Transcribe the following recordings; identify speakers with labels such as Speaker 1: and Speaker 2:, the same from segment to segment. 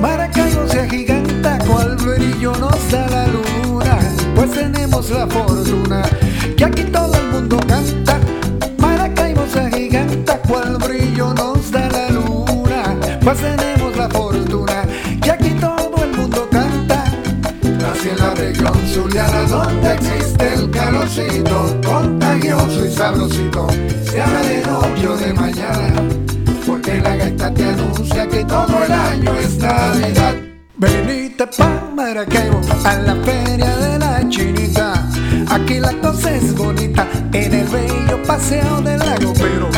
Speaker 1: Maracaibo se agiganta cual brillo da la luna, pues tenemos la fortuna que aquí todo el mundo canta. Maracaibo se agiganta cual brillo nos da la luna, pues tenemos
Speaker 2: Zuliana donde existe el calorcito contagioso y sabrosito. Se habla de noche o de mañana, porque la gaita te anuncia que todo el año es Navidad.
Speaker 1: Venite pa' Maracaibo a la feria de la chinita. Aquí la cosa es bonita en el bello paseo del lago. Pero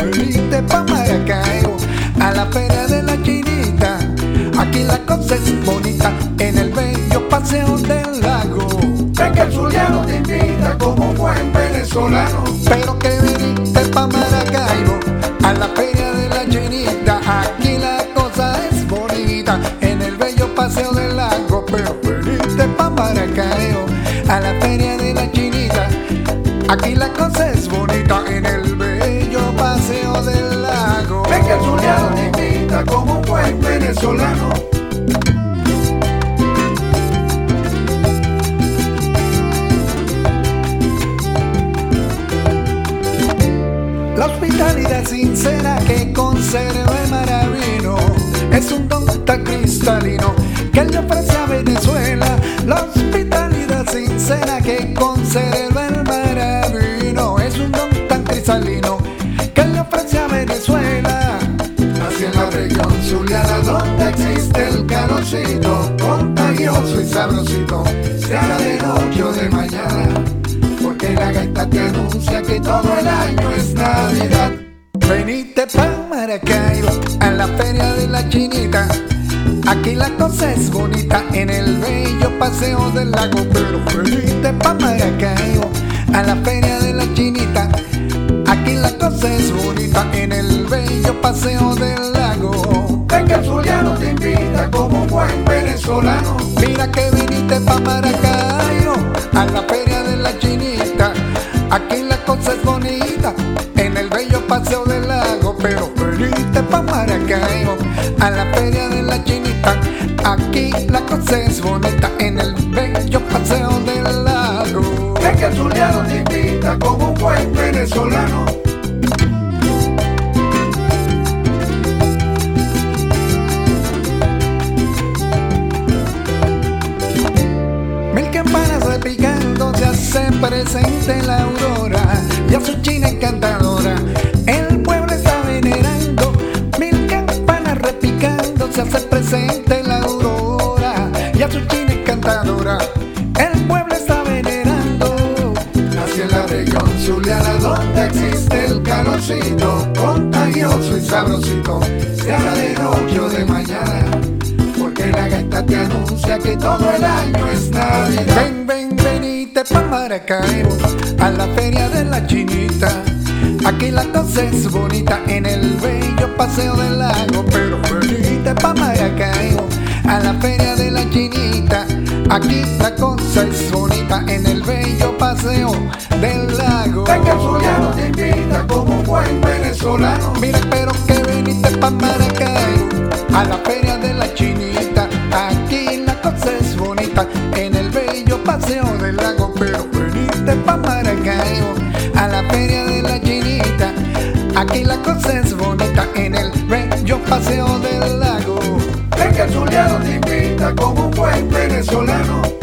Speaker 2: Ven que el zuliano te invita como un buen venezolano.
Speaker 1: Pero que veniste pa' Maracaibo a la feria de la chinita. Aquí la cosa es bonita en el bello paseo del lago. Pero veniste pa' Maracaibo a la feria de la chinita. Aquí la cosa es bonita en el bello paseo del lago.
Speaker 2: Ven que el zuliano te invita como un buen venezolano.
Speaker 1: La hospitalidad sincera que conserva el maravino es un don tan cristalino que le ofrece a Venezuela. La hospitalidad sincera que conserva el maravino es un don tan cristalino que le ofrece a Venezuela.
Speaker 2: Nací en la región zuliana donde existe el calorcito contagioso y sabrosito. Se habla de noche o de mañana, porque la gaita te anuncia que todo el año es Navidad.
Speaker 1: Venite pa' Maracaibo a la feria de la chinita. Aquí la cosa es bonita en el bello paseo del lago. Pero venite pa' Maracaibo a la feria de la chinita. Aquí la cosa es bonita en el bello paseo del lago.
Speaker 2: El zuliano te invita como un buen venezolano.
Speaker 1: Mira que viniste pa' Maracaibo a la feria de la chinita. Aquí la Maracaibo a la feria de la chinita. Aquí la cosa es bonita en el bello paseo del lago.
Speaker 2: Ven que el zuliano te invita como un buen venezolano.
Speaker 1: Mil campanas repicando se hace presente la aurora
Speaker 2: existe el calorcito contagioso y sabrosito. Se habla de noche de mañana, porque la gaita te anuncia que todo el año es Navidad.
Speaker 1: Ven, ven, venite pa' Maracaibo a la feria de la chinita. Aquí la cosa es bonita en el bello paseo del lago. Pero venite pa' Maracaibo a la feria de la chinita. Aquí la cosa es bonita en el bello paseo del lago.
Speaker 2: El zuliano te invita como un buen venezolano.
Speaker 1: Mira, pero que veniste pa' Maracaibo a la feria de la chinita. Aquí la cosa es bonita en el bello paseo del lago. Pero veniste pa' Maracaibo a la feria de la chinita. Aquí la cosa es bonita en el bello paseo del lago.
Speaker 2: Que El canzuleado te invita como un buen venezolano.